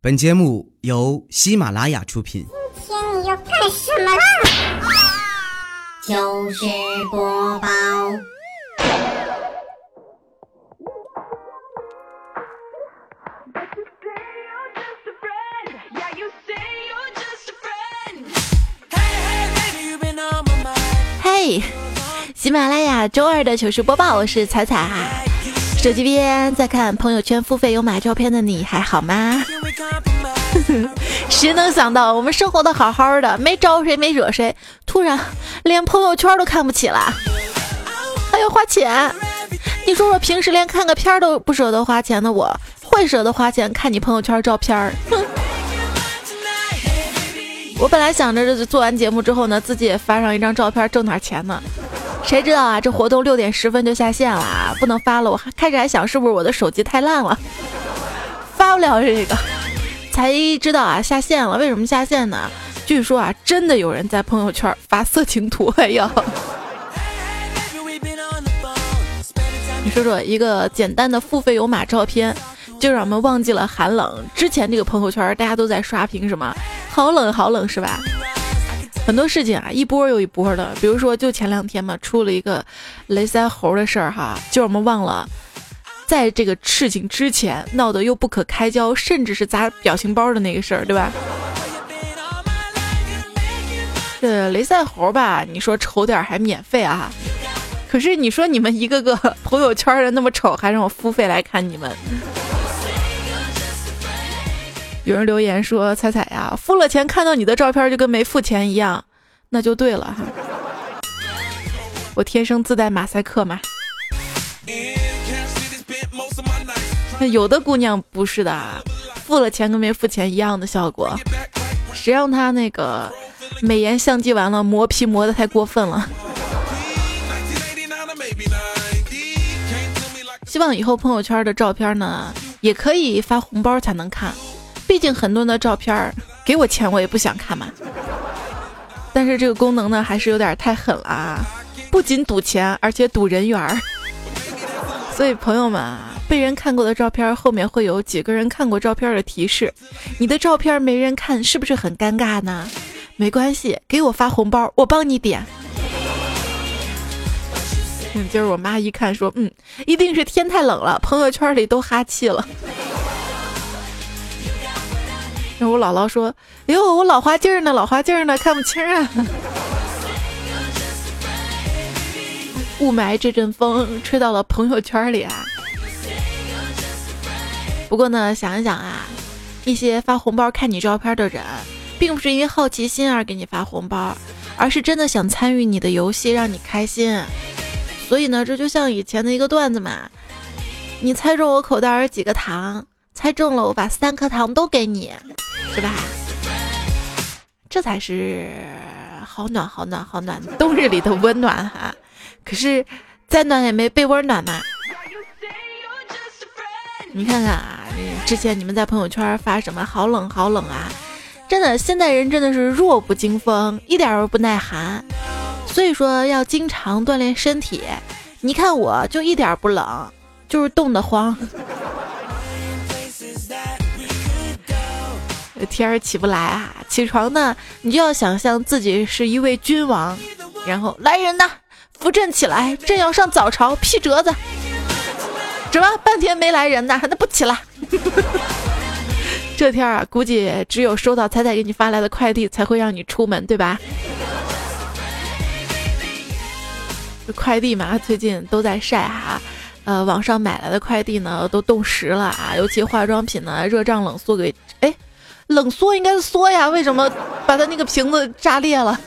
本节目由喜马拉雅出品。今天你要干什么啦？糗事播报。嘿，喜马拉雅周二的糗事播报，我是彩彩。手机边在看朋友圈付费有买照片的你还好吗？谁能想到我们生活的好好的，没招谁没惹谁，突然连朋友圈都看不起了，还要花钱。你说说，平时连看个片都不舍得花钱的我，会舍得花钱看你朋友圈照片？哼！我本来想着这做完节目之后呢，自己也发上一张照片挣点钱呢。谁知道啊，这活动六点十分就下线了，不能发了。我还开始还想是不是我的手机太烂了，发不了这个。才知道啊，下线了。为什么下线呢？据说啊，真的有人在朋友圈发色情图。哎呀，你说说，一个简单的付费有码照片，就让我们忘记了寒冷。之前这个朋友圈大家都在刷屏什么？好冷，好冷，是吧？很多事情啊，一波又一波的。比如说，就前两天嘛，出了一个雷腮猴的事儿哈，就我们忘了。在这个事情之前闹得又不可开交，甚至是砸表情包的那个事儿，对吧？这雷赛猴吧，你说丑点还免费啊？可是你说你们一个个朋友圈的那么丑，还让我付费来看你们？有人留言说：“彩彩呀，付了钱看到你的照片就跟没付钱一样，那就对了哈。我天生自带马赛克嘛。”有的姑娘不是的，付了钱跟没付钱一样的效果。谁让她那个美颜相机完了磨皮磨的太过分了。希望以后朋友圈的照片呢，也可以发红包才能看。毕竟很多人的照片给我钱我也不想看嘛。但是这个功能呢，还是有点太狠了啊！不仅赌钱，而且赌人缘。所以朋友们啊。被人看过的照片后面会有几个人看过照片的提示，你的照片没人看是不是很尴尬呢？没关系，给我发红包，我帮你点。今儿我妈一看说，嗯，一定是天太冷了，朋友圈里都哈气了。然后我姥姥说，哟，我老花镜呢，老花镜呢，看不清啊。雾霾这阵风吹到了朋友圈里啊。不过呢，想一想啊，一些发红包看你照片的人，并不是因为好奇心而给你发红包，而是真的想参与你的游戏，让你开心。所以呢，这就像以前的一个段子嘛，你猜中我口袋有几个糖，猜中了我把三颗糖都给你，是吧？这才是好暖好暖好暖，冬日里的温暖哈。可是再暖也没被窝暖嘛。你看看啊，之前你们在朋友圈发什么？好冷，好冷啊！真的，现代人真的是弱不禁风，一点都不耐寒。所以说要经常锻炼身体。你看我就一点不冷，就是冻得慌。天儿起不来啊，起床呢，你就要想象自己是一位君王，然后来人呐，扶朕起来，朕要上早朝批折子。什么？半天没来人呢？那不起来？这天啊，估计只有收到彩彩给你发来的快递才会让你出门，对吧？快递嘛，最近都在晒哈。呃，网上买来的快递呢，都冻实了啊。尤其化妆品呢，热胀冷缩给哎，冷缩应该缩呀，为什么把它那个瓶子炸裂了？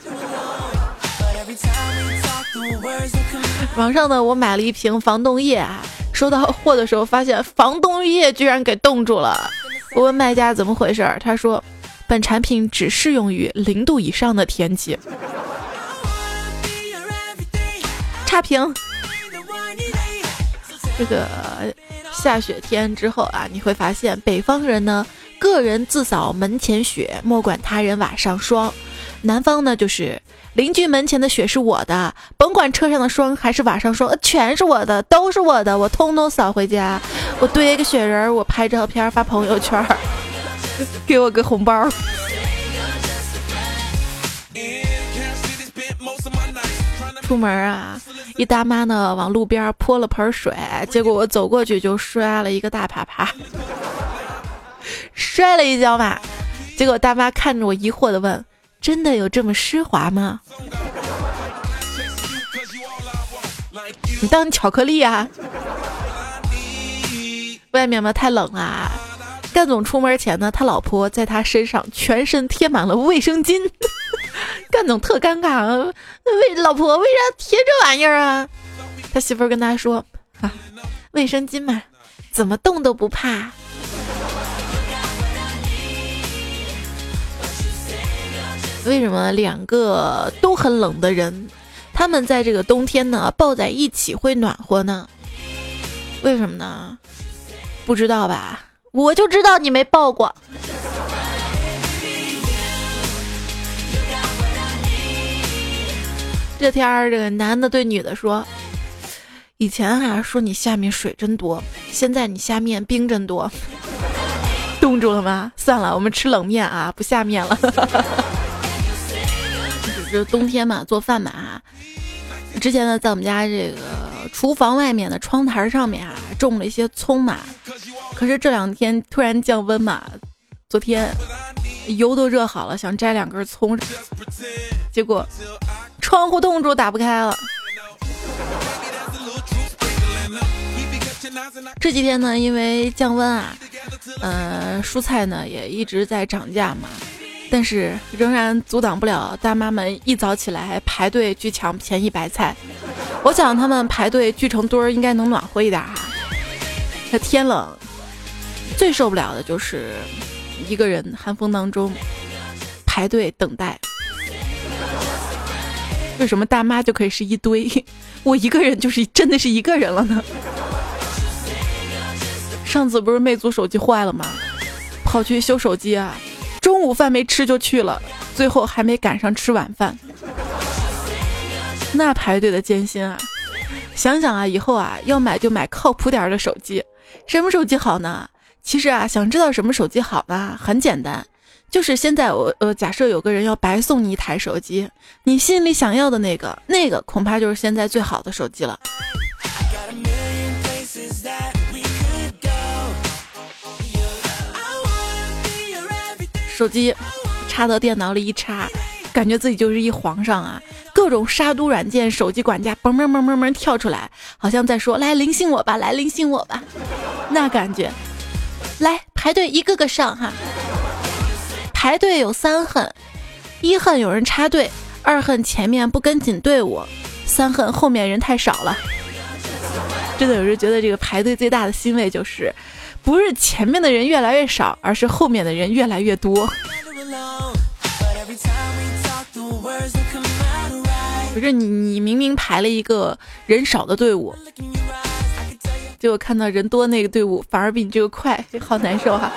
网上呢，我买了一瓶防冻液啊。收到货的时候，发现防冻液居然给冻住了。我问卖家怎么回事儿，他说本产品只适用于零度以上的天气。差评。这个下雪天之后啊，你会发现北方人呢，个人自扫门前雪，莫管他人瓦上霜。南方呢，就是。邻居门前的雪是我的，甭管车上的霜还是瓦上霜，全是我的，都是我的，我通通扫回家。我堆个雪人，我拍照片发朋友圈。给我个红包。出门啊，一大妈呢往路边泼了盆水，结果我走过去就摔了一个大啪啪，摔了一跤嘛。结果大妈看着我疑惑的问：“真的有这么湿滑吗？”你当巧克力啊？外面嘛太冷了。干总出门前呢，他老婆在他身上全身贴满了卫生巾。干总特尴尬，为老婆为啥贴这玩意儿啊？他媳妇跟他说：“啊，卫生巾嘛，怎么动都不怕。”为什么两个都很冷的人，他们在这个冬天呢抱在一起会暖和呢？为什么呢？不知道吧？我就知道你没抱过。这天儿，这个男的对女的说：“以前啊，说你下面水真多，现在你下面冰真多，冻住了吗？算了，我们吃冷面啊，不下面了。只是冬天嘛，做饭嘛。之前呢，在我们家这个厨房外面的窗台上面啊，种了一些葱嘛。可是这两天突然降温嘛，昨天油都热好了，想摘两根葱，结果。”窗户冻住，打不开了。这几天呢，因为降温啊，呃，蔬菜呢也一直在涨价嘛，但是仍然阻挡不了大妈们一早起来排队去抢便宜白菜。我想他们排队聚成堆儿，应该能暖和一点哈。这天冷，最受不了的就是一个人寒风当中排队等待。为什么大妈就可以是一堆，我一个人就是真的是一个人了呢？上次不是魅族手机坏了吗？跑去修手机啊，中午饭没吃就去了，最后还没赶上吃晚饭，那排队的艰辛啊！想想啊，以后啊要买就买靠谱点的手机，什么手机好呢？其实啊，想知道什么手机好呢？很简单。就是现在，我呃，假设有个人要白送你一台手机，你心里想要的那个，那个恐怕就是现在最好的手机了。手机插到电脑里一插，感觉自己就是一皇上啊！各种杀毒软件、手机管家嘣嘣嘣嘣嘣跳出来，好像在说：“来灵性我吧，来灵性我吧。”那感觉，来排队一个个上哈。排队有三恨：一恨有人插队，二恨前面不跟紧队伍，三恨后面人太少了。真的有时觉得这个排队最大的欣慰就是，不是前面的人越来越少，而是后面的人越来越多。不是你，你明明排了一个人少的队伍，结果看到人多那个队伍反而比你这个快，好难受哈。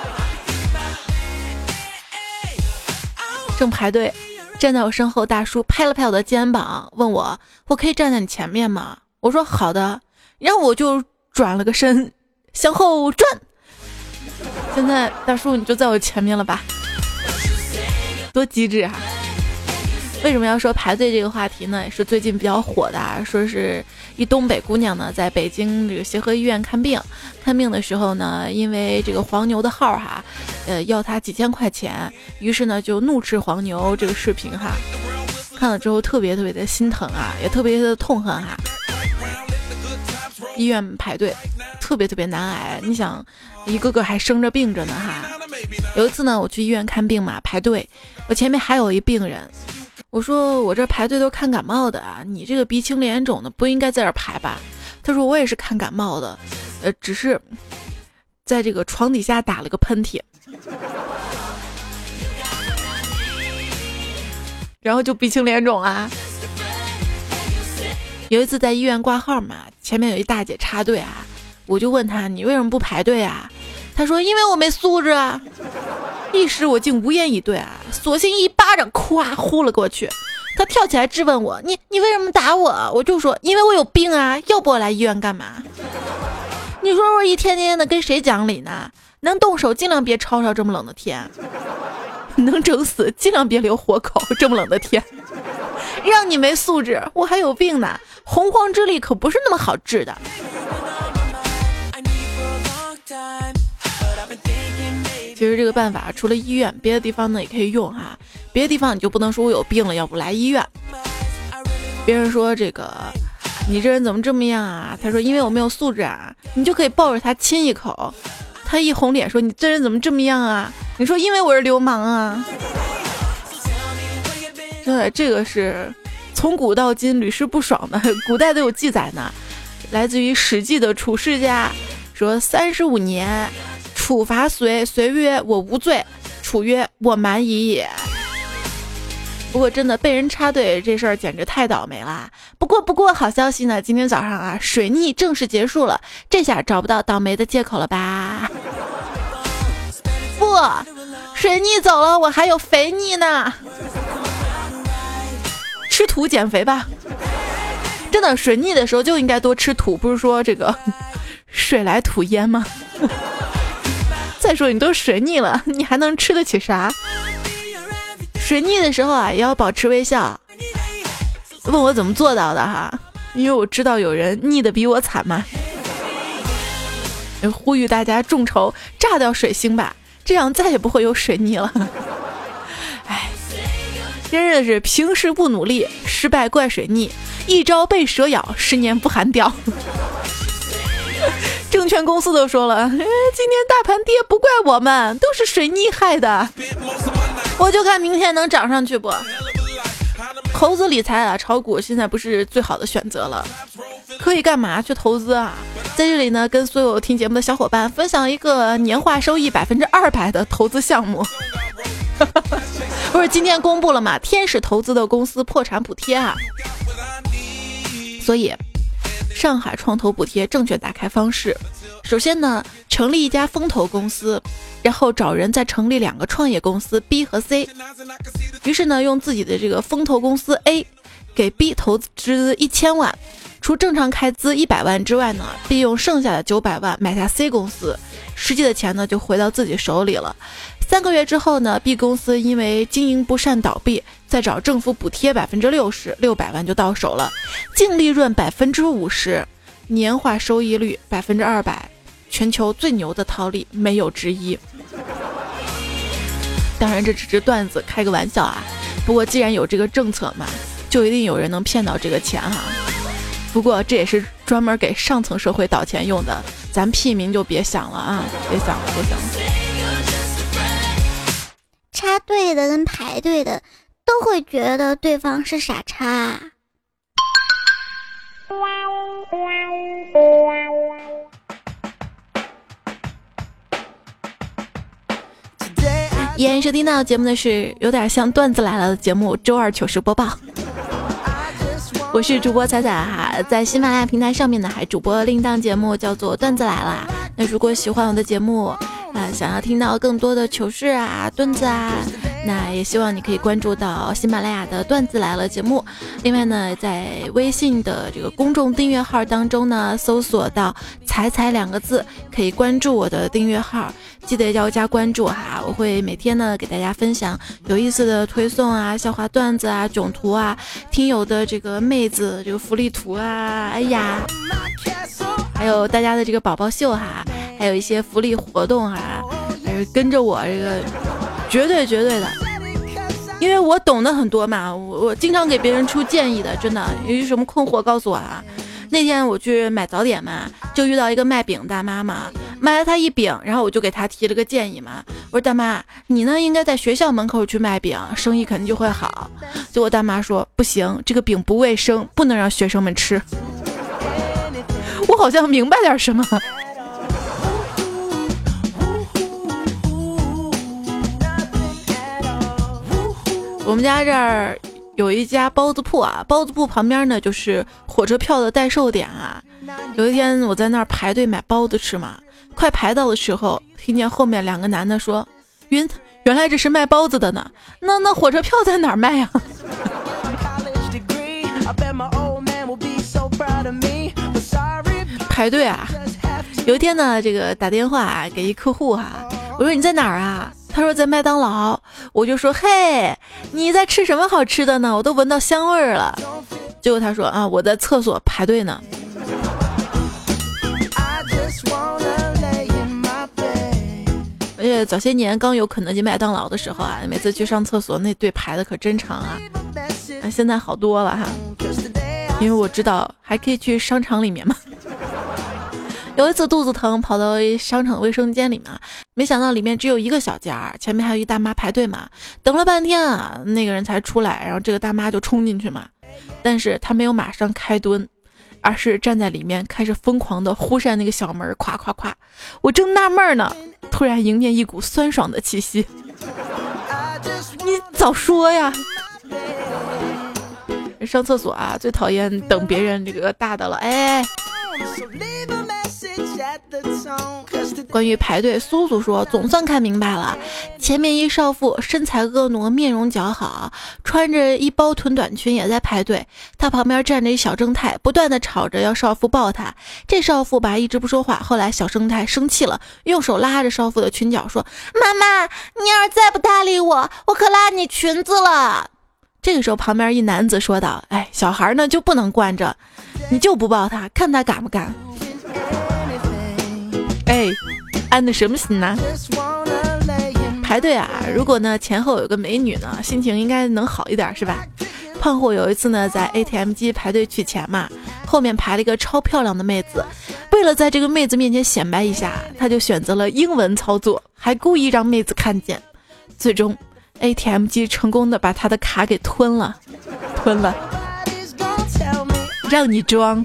正排队，站在我身后大叔拍了拍我的肩膀，问我：“我可以站在你前面吗？”我说：“好的。”然后我就转了个身，向后转。现在大叔你就在我前面了吧？多机智啊！为什么要说排队这个话题呢？也是最近比较火的，说是一东北姑娘呢，在北京这个协和医院看病。看病的时候呢，因为这个黄牛的号哈，呃，要他几千块钱，于是呢就怒斥黄牛。这个视频哈，看了之后特别特别的心疼啊，也特别的痛恨哈。医院排队特别特别难挨，你想，一个个还生着病着呢哈。有一次呢，我去医院看病嘛，排队，我前面还有一病人，我说我这排队都看感冒的啊，你这个鼻青脸肿的不应该在这排吧？他说我也是看感冒的。呃，只是在这个床底下打了个喷嚏，然后就鼻青脸肿啊。有一次在医院挂号嘛，前面有一大姐插队啊，我就问他你为什么不排队啊？他说因为我没素质啊。一时我竟无言以对啊，索性一巴掌夸呼了过去。他跳起来质问我，你你为什么打我？我就说因为我有病啊，要不我来医院干嘛？你说我一天天的跟谁讲理呢？能动手尽量别吵吵这么冷的天，能整死尽量别留活口这么冷的天，让你没素质，我还有病呢。洪荒之力可不是那么好治的。其实这个办法除了医院，别的地方呢也可以用哈。别的地方你就不能说我有病了，要不来医院。别人说这个你这人怎么这么样啊？他说因为我没有素质啊。你就可以抱着他亲一口，他一红脸说你这人怎么这么样啊？你说因为我是流氓啊。对，这个是从古到今屡试不爽的，古代都有记载呢。来自于《史记》的楚世家说三十五年。处罚随随曰：“我无罪。”楚曰：“我蛮夷也。”不过真的被人插队这事儿简直太倒霉了。不过不过好消息呢，今天早上啊，水逆正式结束了，这下找不到倒霉的借口了吧？不，水逆走了，我还有肥逆呢。吃土减肥吧。真的，水逆的时候就应该多吃土，不是说这个水来土淹吗？再说你都水逆了，你还能吃得起啥？水逆的时候啊，也要保持微笑。问我怎么做到的哈？因为我知道有人逆的比我惨嘛。呼吁大家众筹炸掉水星吧，这样再也不会有水逆了。哎，真的是平时不努力，失败怪水逆；一朝被蛇咬，十年不寒掉。证券公司都说了，哎今天大盘跌不怪我们，都是水逆害的。我就看明天能涨上去不？投资理财啊，炒股现在不是最好的选择了。可以干嘛去投资啊？在这里呢，跟所有听节目的小伙伴分享一个年化收益百分之二百的投资项目。不是今天公布了吗？天使投资的公司破产补贴啊。所以。上海创投补贴正确打开方式，首先呢，成立一家风投公司，然后找人再成立两个创业公司 B 和 C。于是呢，用自己的这个风投公司 A 给 B 投资一千万，除正常开支一百万之外呢，B 用剩下的九百万买下 C 公司，实际的钱呢就回到自己手里了。三个月之后呢，B 公司因为经营不善倒闭，再找政府补贴百分之六十，六百万就到手了，净利润百分之五十，年化收益率百分之二百，全球最牛的套利没有之一。当然这只是段子，开个玩笑啊。不过既然有这个政策嘛，就一定有人能骗到这个钱哈。不过这也是专门给上层社会倒钱用的，咱屁民就别想了啊，别想了，别想了。插队的跟排队的都会觉得对方是傻叉。依然收听到节目的是有点像段子来了的节目周二糗事播报，我是主播彩彩哈，在喜马拉雅平台上面呢还主播另一档节目叫做段子来了。那如果喜欢我的节目。啊，想要听到更多的糗事啊、段子啊，那也希望你可以关注到喜马拉雅的段子来了节目。另外呢，在微信的这个公众订阅号当中呢，搜索到“彩彩”两个字，可以关注我的订阅号，记得要加关注哈。我会每天呢给大家分享有意思的推送啊、笑话段子啊、囧图啊、听友的这个妹子这个福利图啊，哎呀，还有大家的这个宝宝秀哈。还有一些福利活动啊，还是跟着我这个，绝对绝对的，因为我懂得很多嘛，我我经常给别人出建议的，真的，有什么困惑告诉我啊。那天我去买早点嘛，就遇到一个卖饼大妈嘛，买了她一饼，然后我就给她提了个建议嘛，我说大妈，你呢应该在学校门口去卖饼，生意肯定就会好。结果大妈说不行，这个饼不卫生，不能让学生们吃。我好像明白点什么。我们家这儿有一家包子铺啊，包子铺旁边呢就是火车票的代售点啊。有一天我在那儿排队买包子吃嘛，快排到的时候，听见后面两个男的说：“晕，原来这是卖包子的呢。”那那火车票在哪卖呀？排队啊，有一天呢，这个打电话啊给一客户哈，我说你在哪儿啊？他说在麦当劳。我就说嘿，你在吃什么好吃的呢？我都闻到香味儿了。结果他说啊，我在厕所排队呢。而且早些年刚有肯德基、麦当劳的时候啊，每次去上厕所那队排的可真长啊。啊，现在好多了哈，因为我知道还可以去商场里面嘛。有一次肚子疼，跑到商场卫生间里面，没想到里面只有一个小间儿，前面还有一大妈排队嘛。等了半天啊，那个人才出来，然后这个大妈就冲进去嘛，但是她没有马上开蹲，而是站在里面开始疯狂的呼扇那个小门，咵咵咵。我正纳闷呢，突然迎面一股酸爽的气息，你早说呀！上厕所啊，最讨厌等别人这个大的了，哎。关于排队，苏苏说总算看明白了。前面一少妇身材婀娜，面容姣好，穿着一包臀短裙也在排队。她旁边站着一小正太，不断的吵着要少妇抱他。这少妇吧一直不说话。后来小正太生气了，用手拉着少妇的裙角说：“妈妈，你要是再不搭理我，我可拉你裙子了。”这个时候旁边一男子说道：“哎，小孩呢就不能惯着，你就不抱他，看他敢不敢。”哎，安的什么心呢？排队啊！如果呢前后有个美女呢，心情应该能好一点，是吧？胖虎有一次呢在 ATM 机排队取钱嘛，后面排了一个超漂亮的妹子，为了在这个妹子面前显摆一下，他就选择了英文操作，还故意让妹子看见，最终 ATM 机成功的把他的卡给吞了，吞了，让你装。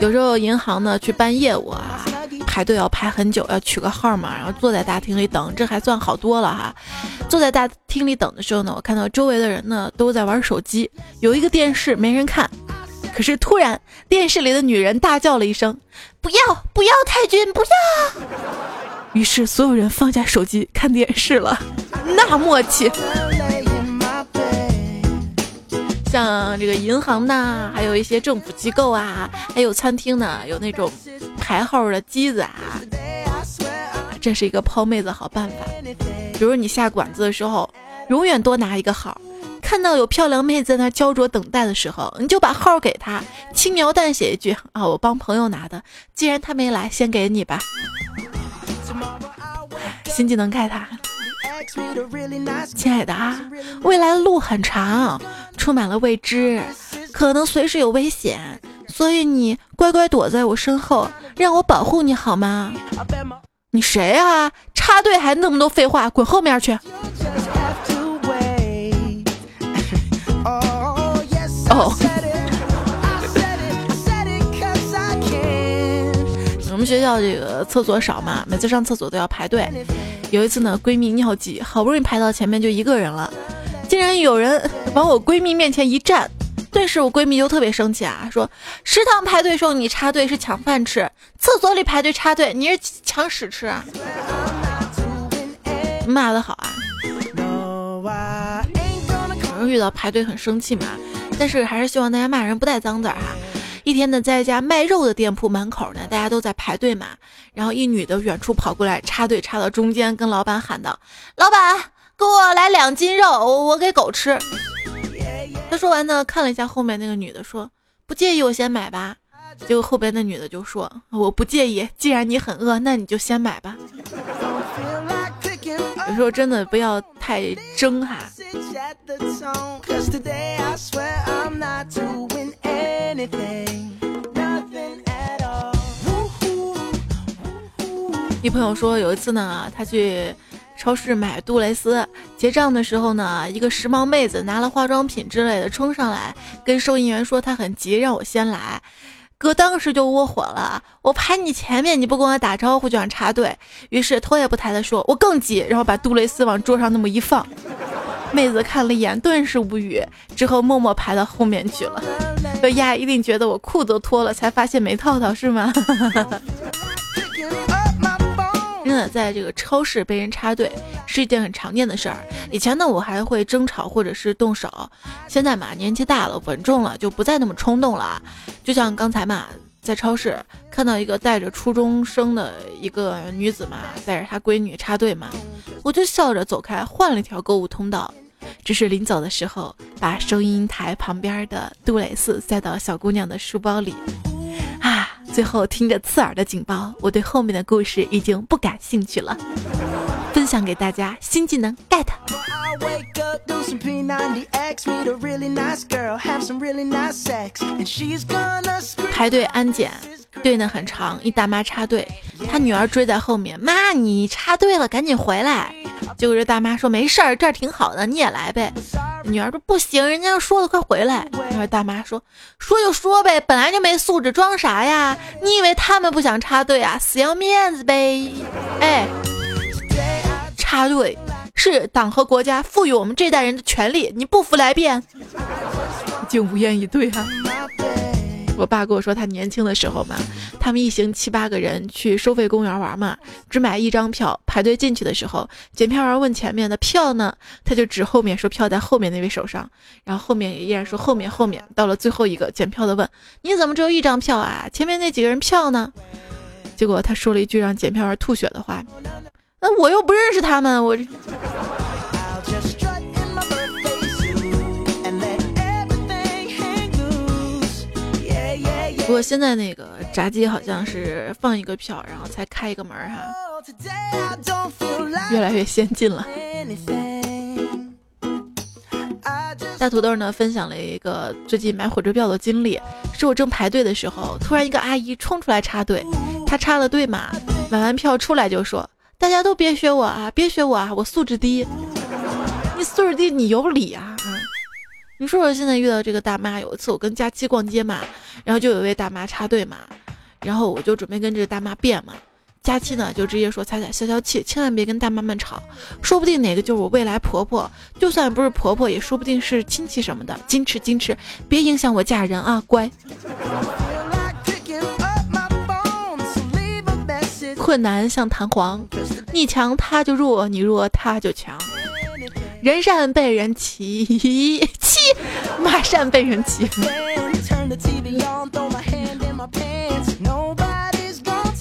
有时候银行呢去办业务啊，排队要排很久，要取个号嘛，然后坐在大厅里等，这还算好多了哈。坐在大厅里等的时候呢，我看到周围的人呢都在玩手机，有一个电视没人看，可是突然电视里的女人大叫了一声：“不要不要太君不要！”于是所有人放下手机看电视了，那默契。像这个银行呐，还有一些政府机构啊，还有餐厅呢，有那种排号的机子啊，这是一个泡妹子好办法。比如你下馆子的时候，永远多拿一个号，看到有漂亮妹子在那焦灼等待的时候，你就把号给她，轻描淡写一句啊，我帮朋友拿的，既然他没来，先给你吧。新技能开他。亲爱的啊，未来的路很长，充满了未知，可能随时有危险，所以你乖乖躲在我身后，让我保护你好吗？你谁啊？插队还那么多废话，滚后面去！哦。我们学校这个厕所少嘛，每次上厕所都要排队。有一次呢，闺蜜尿急，好不容易排到前面，就一个人了，竟然有人往我闺蜜面前一站，顿时我闺蜜就特别生气啊，说食堂排队时候你插队是抢饭吃，厕所里排队插队你是抢屎吃啊！骂的好啊！有人遇到排队很生气嘛，但是还是希望大家骂人不带脏字儿哈。一天呢，在一家卖肉的店铺门口呢，大家都在排队嘛。然后一女的远处跑过来，插队插到中间，跟老板喊道：“老板，给我来两斤肉，我给狗吃。”他说完呢，看了一下后面那个女的，说：“不介意我先买吧。”结果后边那女的就说：“我不介意，既然你很饿，那你就先买吧。”有时候真的不要太争哈。一朋友说，有一次呢，他去超市买杜蕾斯，结账的时候呢，一个时髦妹子拿了化妆品之类的冲上来，跟收银员说她很急，让我先来。哥当时就窝火了，我排你前面，你不跟我打招呼就想插队，于是头也不抬的说，我更急，然后把杜蕾斯往桌上那么一放。妹子看了一眼，顿时无语，之后默默排到后面去了。这丫一定觉得我裤子都脱了，才发现没套套是吗？在这个超市被人插队是一件很常见的事儿。以前呢，我还会争吵或者是动手，现在嘛，年纪大了，稳重了，就不再那么冲动了。就像刚才嘛，在超市看到一个带着初中生的一个女子嘛，带着她闺女插队嘛，我就笑着走开，换了一条购物通道。只是临走的时候，把收银台旁边的杜蕾斯塞到小姑娘的书包里。啊，最后听着刺耳的警报，我对后面的故事已经不感兴趣了。分享给大家新技能 get。排队安检，队呢很长，一大妈插队，她女儿追在后面，妈你插队了，赶紧回来。结果这大妈说没事儿，这儿挺好的，你也来呗。女儿说不行，人家说了快回来。然后大妈说说就说呗，本来就没素质，装啥呀？你以为他们不想插队啊？死要面子呗。哎，插队是党和国家赋予我们这代人的权利，你不服来辩。竟无言以对啊。我爸跟我说，他年轻的时候嘛，他们一行七八个人去收费公园玩嘛，只买一张票，排队进去的时候，检票员问前面的票呢，他就指后面说票在后面那位手上，然后后面也依然说后面后面，到了最后一个检票的问，你怎么只有一张票啊？前面那几个人票呢？结果他说了一句让检票员吐血的话，那我又不认识他们，我。不过现在那个闸机好像是放一个票，然后才开一个门哈，越来越先进了。大土豆呢分享了一个最近买火车票的经历，是我正排队的时候，突然一个阿姨冲出来插队，她插了队嘛，买完票出来就说：“大家都别学我啊，别学我啊，我素质低。”你素质低，你有理啊。你说说，现在遇到这个大妈，有一次我跟佳期逛街嘛，然后就有一位大妈插队嘛，然后我就准备跟这个大妈辩嘛，佳期呢就直接说：“彩彩消消气，千万别跟大妈们吵，说不定哪个就是我未来婆婆，就算不是婆婆，也说不定是亲戚什么的，矜持矜持，别影响我嫁人啊，乖。”困难像弹簧，你强他就弱，你弱他就强。人善被人欺，欺马善被人欺。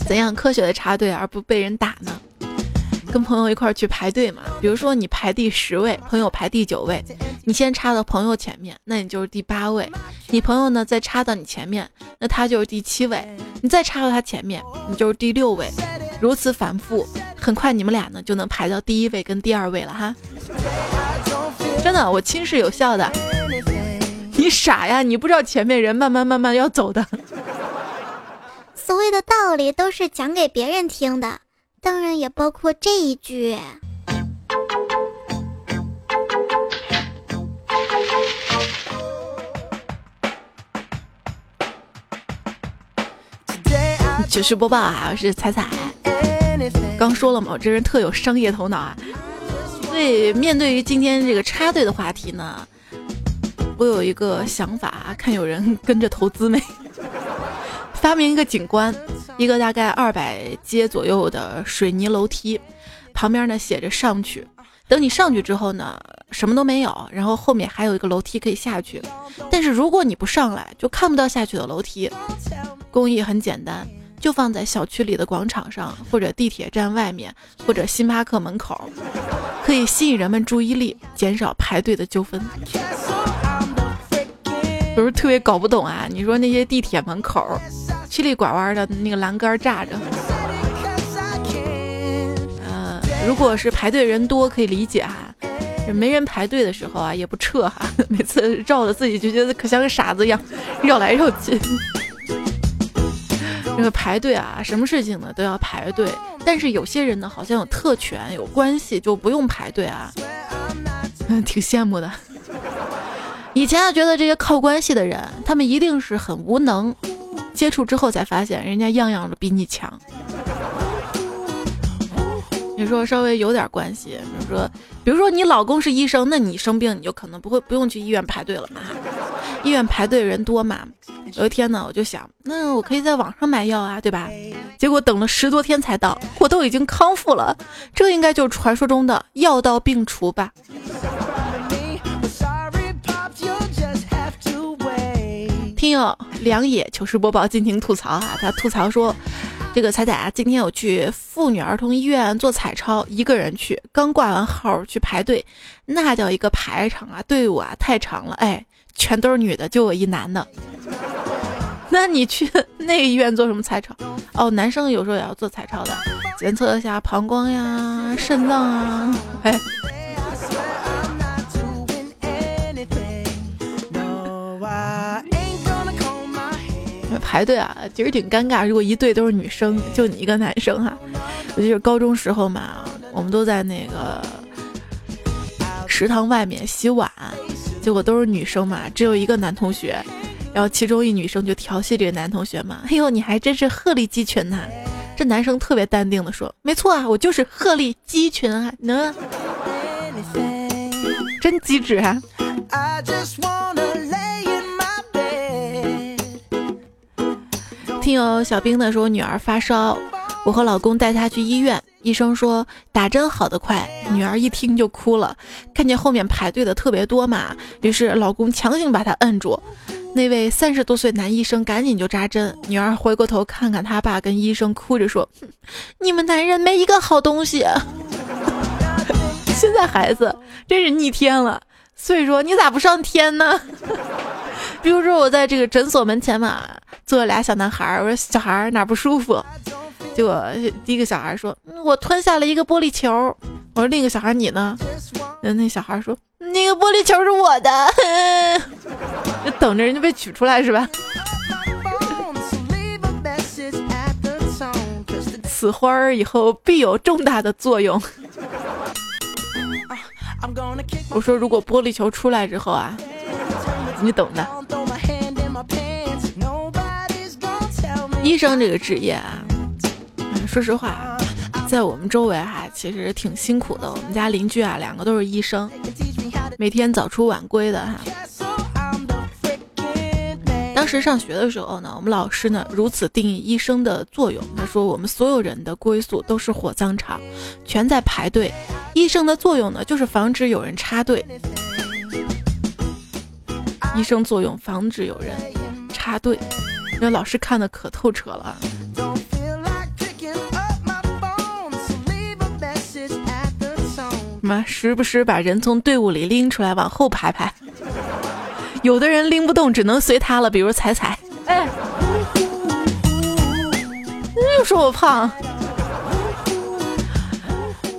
怎样科学的插队而不被人打呢？跟朋友一块去排队嘛，比如说你排第十位，朋友排第九位，你先插到朋友前面，那你就是第八位。你朋友呢再插到你前面，那他就是第七位。你再插到他前面，你就是第六位。如此反复，很快你们俩呢就能排到第一位跟第二位了哈。真的，我亲是有效的。你傻呀？你不知道前面人慢慢慢慢要走的。所谓的道理都是讲给别人听的，当然也包括这一句。糗事播报啊，我是彩彩。刚说了嘛，我这人特有商业头脑啊。所以面对于今天这个插队的话题呢，我有一个想法，看有人跟着投资没？发明一个景观，一个大概二百阶左右的水泥楼梯，旁边呢写着上去。等你上去之后呢，什么都没有，然后后面还有一个楼梯可以下去。但是如果你不上来，就看不到下去的楼梯。工艺很简单。就放在小区里的广场上，或者地铁站外面，或者星巴克门口，可以吸引人们注意力，减少排队的纠纷。不是特别搞不懂啊？你说那些地铁门口，曲里拐弯的那个栏杆炸着，呃，如果是排队人多可以理解哈，没人排队的时候啊也不撤哈，每次绕的自己就觉得可像个傻子一样，绕来绕去。这个排队啊，什么事情呢都要排队，但是有些人呢好像有特权、有关系就不用排队啊，嗯，挺羡慕的。以前啊觉得这些靠关系的人，他们一定是很无能，接触之后才发现人家样样都比你强。你说稍微有点关系，比如说，比如说你老公是医生，那你生病你就可能不会不用去医院排队了嘛，医院排队人多嘛。有一天呢，我就想，那我可以在网上买药啊，对吧？结果等了十多天才到，我都已经康复了，这应该就是传说中的药到病除吧？听友梁野糗事播报进行吐槽啊，他吐槽说，这个彩彩啊，今天我去妇女儿童医院做彩超，一个人去，刚挂完号去排队，那叫一个排场啊，队伍啊太长了，哎，全都是女的，就我一男的。那你去 那个医院做什么彩超？哦，男生有时候也要做彩超的，检测一下膀胱呀、肾脏啊，哎。排队啊，其实挺尴尬。如果一队都是女生，就你一个男生哈。我记得高中时候嘛，我们都在那个食堂外面洗碗，结果都是女生嘛，只有一个男同学。然后其中一女生就调戏这个男同学嘛：“哎呦，你还真是鹤立鸡群呐！”这男生特别淡定的说：“没错啊，我就是鹤立鸡群啊，能，真机智啊。”听友小兵的说，女儿发烧，我和老公带她去医院，医生说打针好得快，女儿一听就哭了。看见后面排队的特别多嘛，于是老公强行把她摁住。那位三十多岁男医生赶紧就扎针，女儿回过头看看他爸跟医生，哭着说：“你们男人没一个好东西。” 现在孩子真是逆天了，所以说你咋不上天呢？比如说我在这个诊所门前嘛，坐俩小男孩，我说小孩哪不舒服？结果第一个小孩说，我吞下了一个玻璃球。我说另一个小孩你呢？那那小孩说，那个玻璃球是我的，就 等着人家被取出来是吧？此花儿以后必有重大的作用。我说如果玻璃球出来之后啊。你懂的。医生这个职业啊，说实话，在我们周围哈，其实挺辛苦的。我们家邻居啊，两个都是医生，每天早出晚归的哈。当时上学的时候呢，我们老师呢如此定义医生的作用，他说我们所有人的归宿都是火葬场，全在排队。医生的作用呢，就是防止有人插队。医生作用，防止有人插队。那老师看的可透彻了。妈？时不时把人从队伍里拎出来往后排排。有的人拎不动，只能随他了。比如彩彩。哎，又说我胖。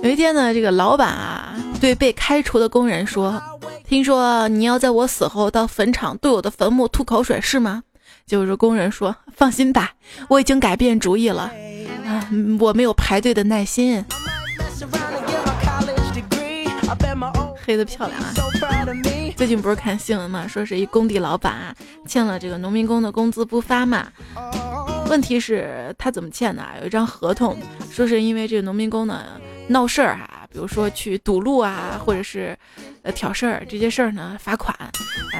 有一天呢，这个老板啊，对被开除的工人说。听说你要在我死后到坟场对我的坟墓吐口水是吗？就是工人说：“放心吧，我已经改变主意了。啊，我没有排队的耐心。”黑的漂亮啊！最近不是看新闻嘛，说是一工地老板啊欠了这个农民工的工资不发嘛。问题是，他怎么欠的？有一张合同，说是因为这个农民工呢闹事儿哈。比如说去堵路啊，或者是呃挑事儿这些事儿呢，罚款，啊，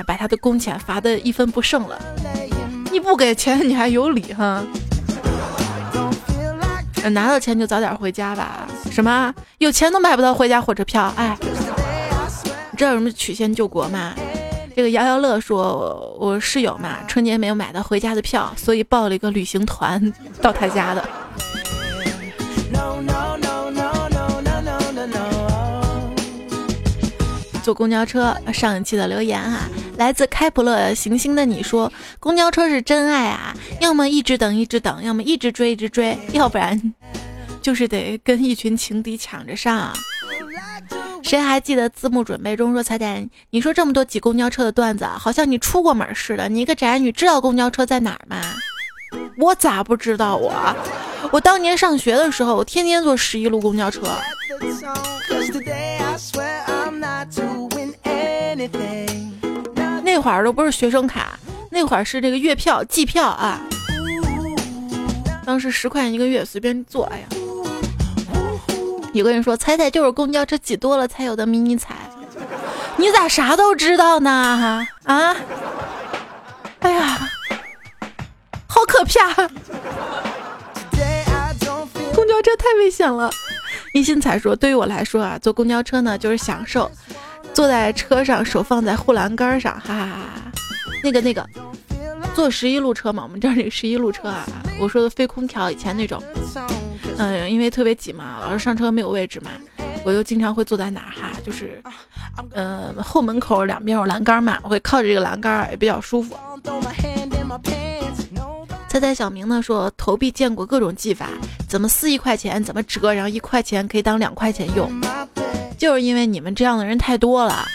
把他的工钱罚的一分不剩了。你不给钱，你还有理哈？拿到钱就早点回家吧。什么？有钱都买不到回家火车票？哎，你知道什么曲线救国吗？这个摇摇乐说，我室友嘛，春节没有买到回家的票，所以报了一个旅行团到他家的。坐公交车，上一期的留言哈，来自开普勒行星的你说，公交车是真爱啊，要么一直等一直等，要么一直追一直追，要不然 就是得跟一群情敌抢着上。谁还记得字幕准备中说彩彩，你说这么多挤公交车的段子啊，好像你出过门似的。你一个宅女知道公交车在哪儿吗？我咋不知道我？我当年上学的时候，我天天坐十一路公交车。会儿都不是学生卡，那会儿是这个月票、季票啊。当时十块钱一个月，随便坐。哎呀，有个人说彩彩就是公交车挤多了才有的迷你彩，你咋啥都知道呢？哈啊？哎呀，好可怕！公交车太危险了。一心彩说，对于我来说啊，坐公交车呢就是享受。坐在车上，手放在护栏杆上，哈哈哈哈！那个那个，坐十一路车嘛，我们这儿这个十一路车啊，我说的非空调，以前那种，嗯，因为特别挤嘛，老是上车没有位置嘛，我就经常会坐在哪儿哈，就是，嗯，后门口两边有栏杆嘛，我会靠着这个栏杆也比较舒服。猜猜小明呢说投币见过各种技法，怎么撕一块钱，怎么折，然后一块钱可以当两块钱用，就是因为你们这样的人太多了，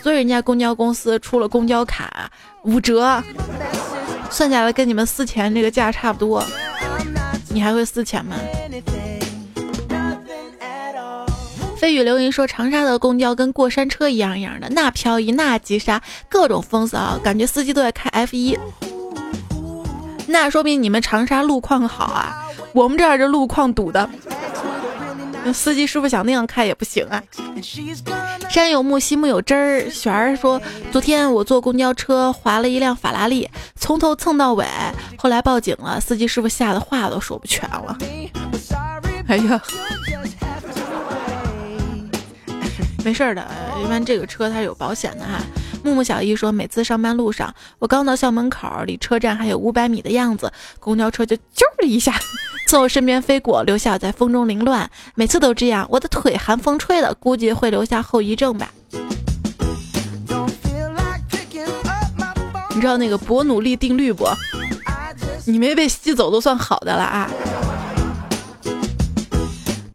所以人家公交公司出了公交卡五折，算下来跟你们撕钱这个价差不多，你还会撕钱吗？飞雨流云说长沙的公交跟过山车一样一样的，那漂移那急刹，各种风骚，感觉司机都在开 F 一。那说明你们长沙路况好啊，我们这儿这路况堵的，司机师傅想那样开也不行啊。山有木，溪木有枝儿。璇儿说，昨天我坐公交车划了一辆法拉利，从头蹭到尾，后来报警了，司机师傅吓得话都说不全了。哎呀，没事儿的，一般这个车它是有保险的哈。木木小姨说：“每次上班路上，我刚到校门口，离车站还有五百米的样子，公交车就啾的一下 从我身边飞过，留下我在风中凌乱。每次都这样，我的腿寒风吹的，估计会留下后遗症吧。”你知道那个伯努利定律不？你没被吸走都算好的了啊。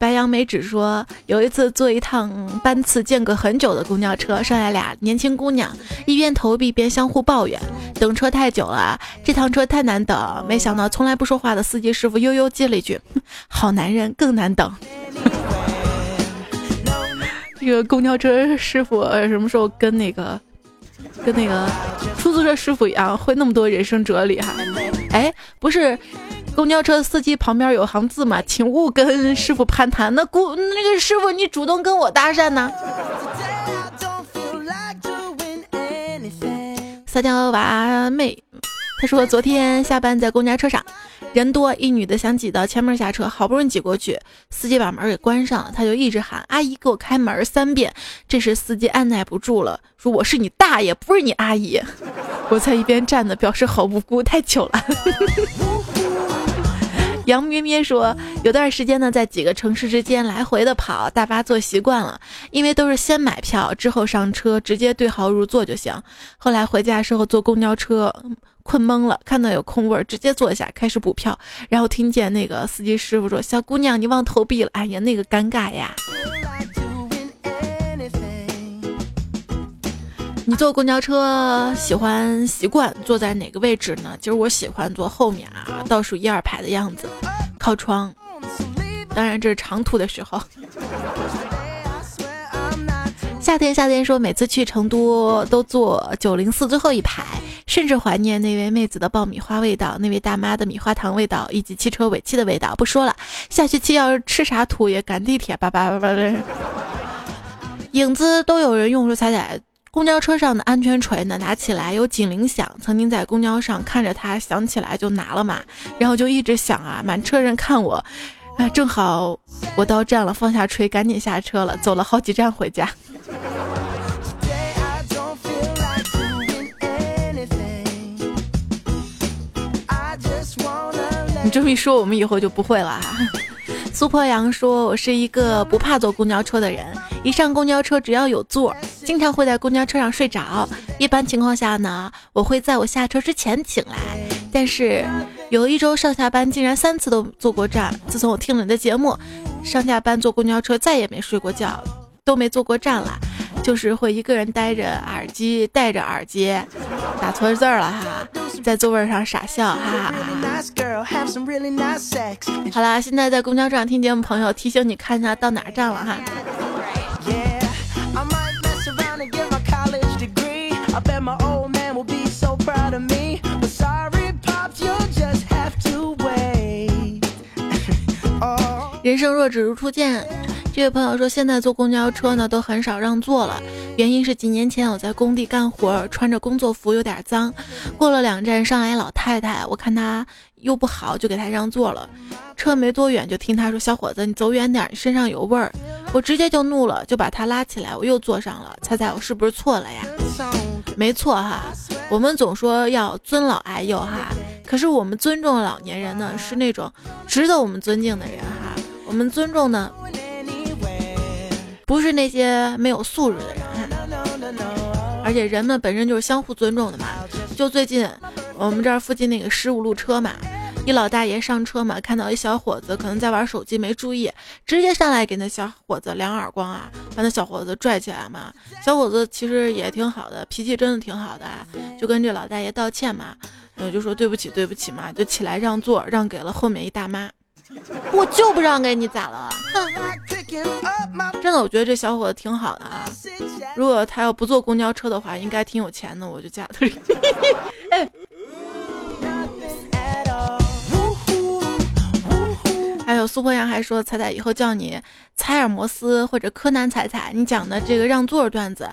白杨梅只说，有一次坐一趟班次间隔很久的公交车，上来俩年轻姑娘，一边投币边相互抱怨，等车太久了，这趟车太难等。没想到从来不说话的司机师傅悠悠接了一句：“好男人更难等。”这个公交车师傅什么时候跟那个跟那个出租车师傅一样，会那么多人生哲理哈？哎，不是。公交车司机旁边有行字嘛，请勿跟师傅攀谈。那姑那个师傅，你主动跟我搭讪呢？撒娇娃妹，他说昨天下班在公交车上，人多，一女的想挤到前门下车，好不容易挤过去，司机把门给关上了，他就一直喊阿姨给我开门三遍。这时司机按耐不住了，说我是你大爷，不是你阿姨。我在一边站着，表示好无辜，太糗了。杨咩咩说，有段时间呢，在几个城市之间来回的跑，大巴坐习惯了，因为都是先买票之后上车，直接对号入座就行。后来回家的时候坐公交车，困懵了，看到有空位儿，直接坐下开始补票，然后听见那个司机师傅说：“小姑娘，你忘投币了。”哎呀，那个尴尬呀！你坐公交车喜欢习惯坐在哪个位置呢？其实我喜欢坐后面啊，倒数一二排的样子，靠窗。当然这是长途的时候。夏天夏天说每次去成都都坐九零四最后一排，甚至怀念那位妹子的爆米花味道，那位大妈的米花糖味道，以及汽车尾气的味道。不说了，下学期要是吃啥土也赶地铁，叭叭叭叭的。影子都有人用说彩彩。公交车上的安全锤呢？拿起来有警铃响。曾经在公交上看着它响起来就拿了嘛，然后就一直响啊，满车人看我，啊，正好我到站了，放下锤，赶紧下车了，走了好几站回家。这么一说，我们以后就不会了哈。苏破阳说：“我是一个不怕坐公交车的人，一上公交车只要有座，经常会在公交车上睡着。一般情况下呢，我会在我下车之前醒来。但是有一周上下班竟然三次都坐过站。自从我听了你的节目，上下班坐公交车再也没睡过觉，都没坐过站了。”就是会一个人戴着耳机，戴着耳机，打错字儿了哈，在座位上傻笑哈。哈好啦，现在在公交站听节目朋友提醒你看一下到哪站了哈。人生若只如初见。这位朋友说，现在坐公交车呢都很少让座了，原因是几年前我在工地干活，穿着工作服有点脏，过了两站上来老太太，我看她又不好，就给她让座了。车没多远，就听她说：“小伙子，你走远点，身上有味儿。”我直接就怒了，就把她拉起来，我又坐上了。猜猜我是不是错了呀？没错哈，我们总说要尊老爱幼哈，可是我们尊重老年人呢，是那种值得我们尊敬的人哈。我们尊重呢。不是那些没有素质的人，而且人们本身就是相互尊重的嘛。就最近我们这儿附近那个十五路车嘛，一老大爷上车嘛，看到一小伙子可能在玩手机没注意，直接上来给那小伙子两耳光啊，把那小伙子拽起来嘛。小伙子其实也挺好的，脾气真的挺好的，就跟这老大爷道歉嘛，我就说对不起对不起嘛，就起来让座，让给了后面一大妈。我就不让给你咋了？真的，我觉得这小伙子挺好的啊。如果他要不坐公交车的话，应该挺有钱的，我就嫁他。还有苏博阳还说，彩彩以后叫你采尔摩斯或者柯南彩彩。你讲的这个让座段子，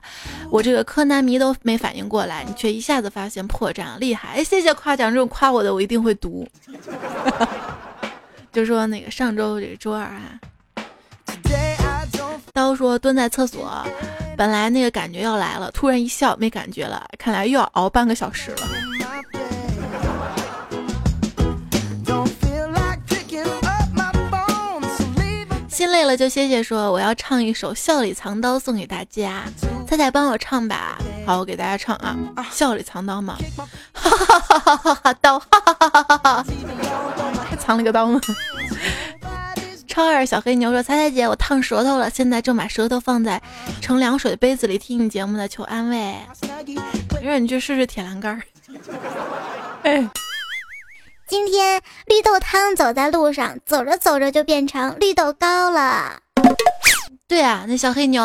我这个柯南迷都没反应过来，你却一下子发现破绽，厉害！谢谢夸奖，这种夸我的我一定会读。就说那个上周这个周二啊，刀说蹲在厕所，本来那个感觉要来了，突然一笑没感觉了，看来又要熬半个小时了。心累了就歇歇，说我要唱一首《笑里藏刀》送给大家，彩彩帮我唱吧。好，我给大家唱啊，笑里藏刀嘛，哈哈哈哈哈哈刀，哈哈哈哈哈哈，还藏了个刀呢。超二小黑牛说：“彩彩姐，我烫舌头了，现在正把舌头放在盛凉水的杯子里听你节目呢，求安慰。没事，你去试试铁栏杆。”哎。今天绿豆汤走在路上，走着走着就变成绿豆糕了。对啊，那小黑牛，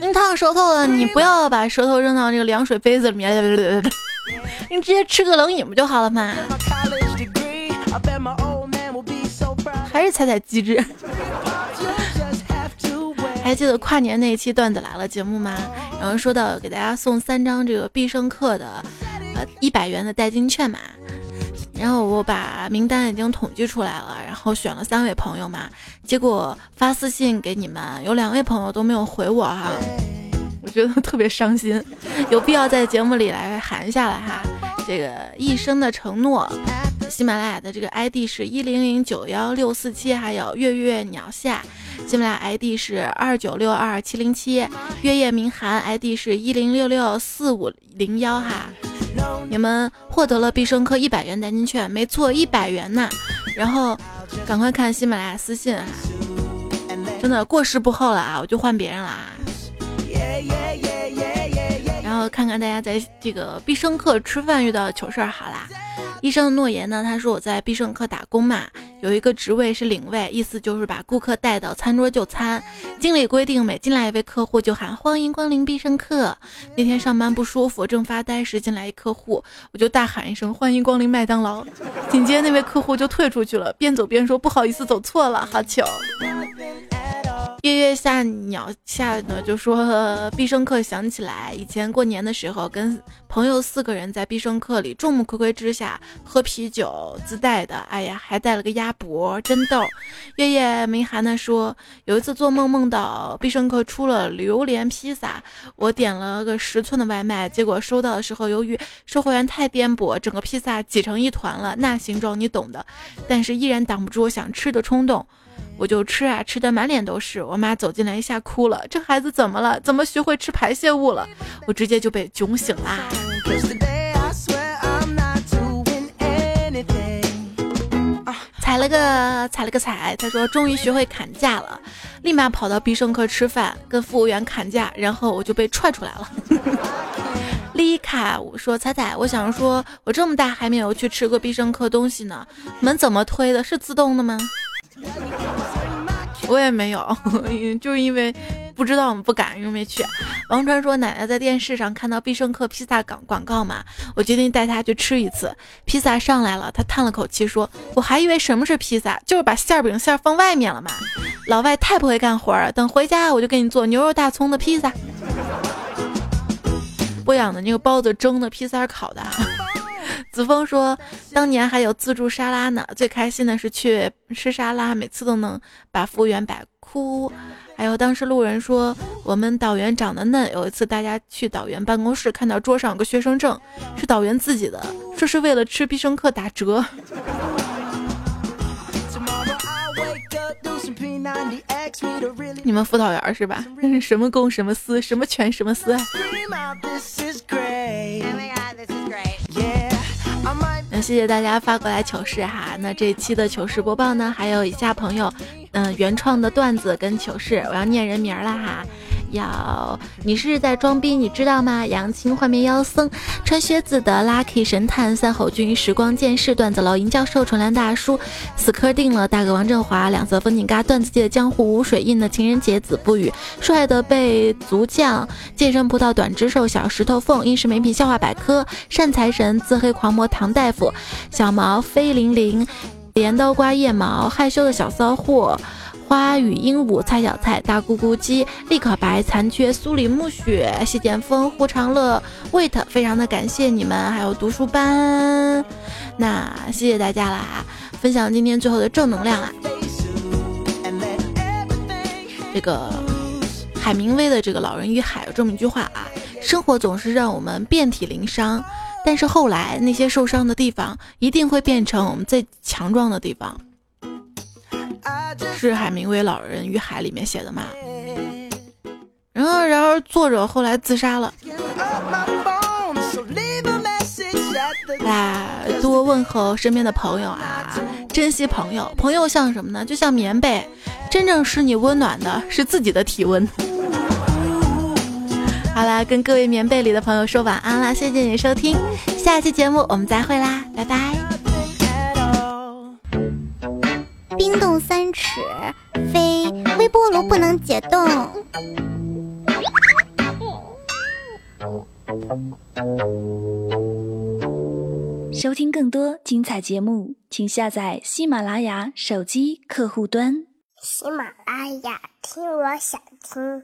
你烫舌头了，你不要把舌头扔到这个凉水杯子里面，你直接吃个冷饮不就好了吗？是踩踩机智。还记得跨年那一期段子来了节目吗？然后说到给大家送三张这个必胜客的呃一百元的代金券嘛。然后我把名单已经统计出来了，然后选了三位朋友嘛，结果发私信给你们，有两位朋友都没有回我哈，我觉得特别伤心，有必要在节目里来喊下了哈。这个一生的承诺，喜马拉雅的这个 ID 是一零零九幺六四七，还有月月鸟下，喜马拉雅 ID 是二九六二七零七，月夜明寒 ID 是一零六六四五零幺哈。你们获得了必胜客一百元代金券，没错，一百元呢。然后赶快看喜马拉雅私信哈，真的过时不候了啊，我就换别人了啊。然后看看大家在这个必胜客吃饭遇到的糗事儿，好啦。医生的诺言呢？他说我在必胜客打工嘛，有一个职位是领位，意思就是把顾客带到餐桌就餐。经理规定每进来一位客户就喊欢迎光临必胜客。那天上班不舒服，正发呆时进来一客户，我就大喊一声欢迎光临麦当劳。紧接那位客户就退出去了，边走边说不好意思走错了，好糗。月月下鸟下呢，就说必胜客想起来以前过年的时候，跟朋友四个人在必胜客里众目睽睽之下喝啤酒自带的，哎呀，还带了个鸭脖，真逗。月月没含的说，有一次做梦梦到必胜客出了榴莲披萨，我点了个十寸的外卖，结果收到的时候，由于售货员太颠簸，整个披萨挤成一团了，那形状你懂的，但是依然挡不住我想吃的冲动。我就吃啊，吃的满脸都是。我妈走进来一下哭了，这孩子怎么了？怎么学会吃排泄物了？我直接就被囧醒啦。踩了个踩了个踩，他说终于学会砍价了，立马跑到必胜客吃饭，跟服务员砍价，然后我就被踹出来了。丽卡我说彩彩，我想说，我这么大还没有去吃过必胜客东西呢，门怎么推的？是自动的吗？我也没有，就是因为不知道，我们不敢，又没去。王川说：“奶奶在电视上看到必胜客披萨广广告嘛，我决定带她去吃一次。披萨上来了，她叹了口气说：‘我还以为什么是披萨，就是把馅饼馅放外面了嘛。’老外太不会干活了，等回家我就给你做牛肉大葱的披萨。不养的那个包子蒸的，披萨烤的。”子枫说：“当年还有自助沙拉呢，最开心的是去吃沙拉，每次都能把服务员摆哭。还有当时路人说我们导员长得嫩，有一次大家去导员办公室，看到桌上有个学生证，是导员自己的，说是为了吃必胜客打折。你们辅导员是吧？什么公什么私，什么权什么私。”那谢谢大家发过来糗事哈，那这一期的糗事播报呢，还有以下朋友，嗯，原创的段子跟糗事，我要念人名了哈。要你是在装逼，你知道吗？杨青幻面妖僧，穿靴子的 Lucky 神探，三吼君，时光剑士，段子楼银教授，纯蓝大叔，死磕定了，大哥王振华，两色风景嘎，段子界的江湖无水印的情人节，子不语，帅的被足将，健身葡萄短肢瘦小石头缝，英式美品笑话百科，善财神，自黑狂魔唐大夫，小毛飞零零，镰刀刮腋毛，害羞的小骚货。花语鹦鹉，蔡小菜，大咕咕鸡，立可白，残缺，苏里暮雪，谢剑锋，胡长乐，wait，非常的感谢你们，还有读书班，那谢谢大家啦，分享今天最后的正能量啊！这个海明威的这个《老人与海》有这么一句话啊：生活总是让我们遍体鳞伤，但是后来那些受伤的地方一定会变成我们最强壮的地方。是海明威《老人与海》里面写的吗？然后，然而作者后来自杀了。来，多问候身边的朋友啊，珍惜朋友。朋友像什么呢？就像棉被，真正使你温暖的是自己的体温。好啦，跟各位棉被里的朋友说晚安啦，谢谢你收听，下期节目我们再会啦，拜拜。冰冻三尺，非微波炉不能解冻。收听更多精彩节目，请下载喜马拉雅手机客户端。喜马拉雅，听我想听。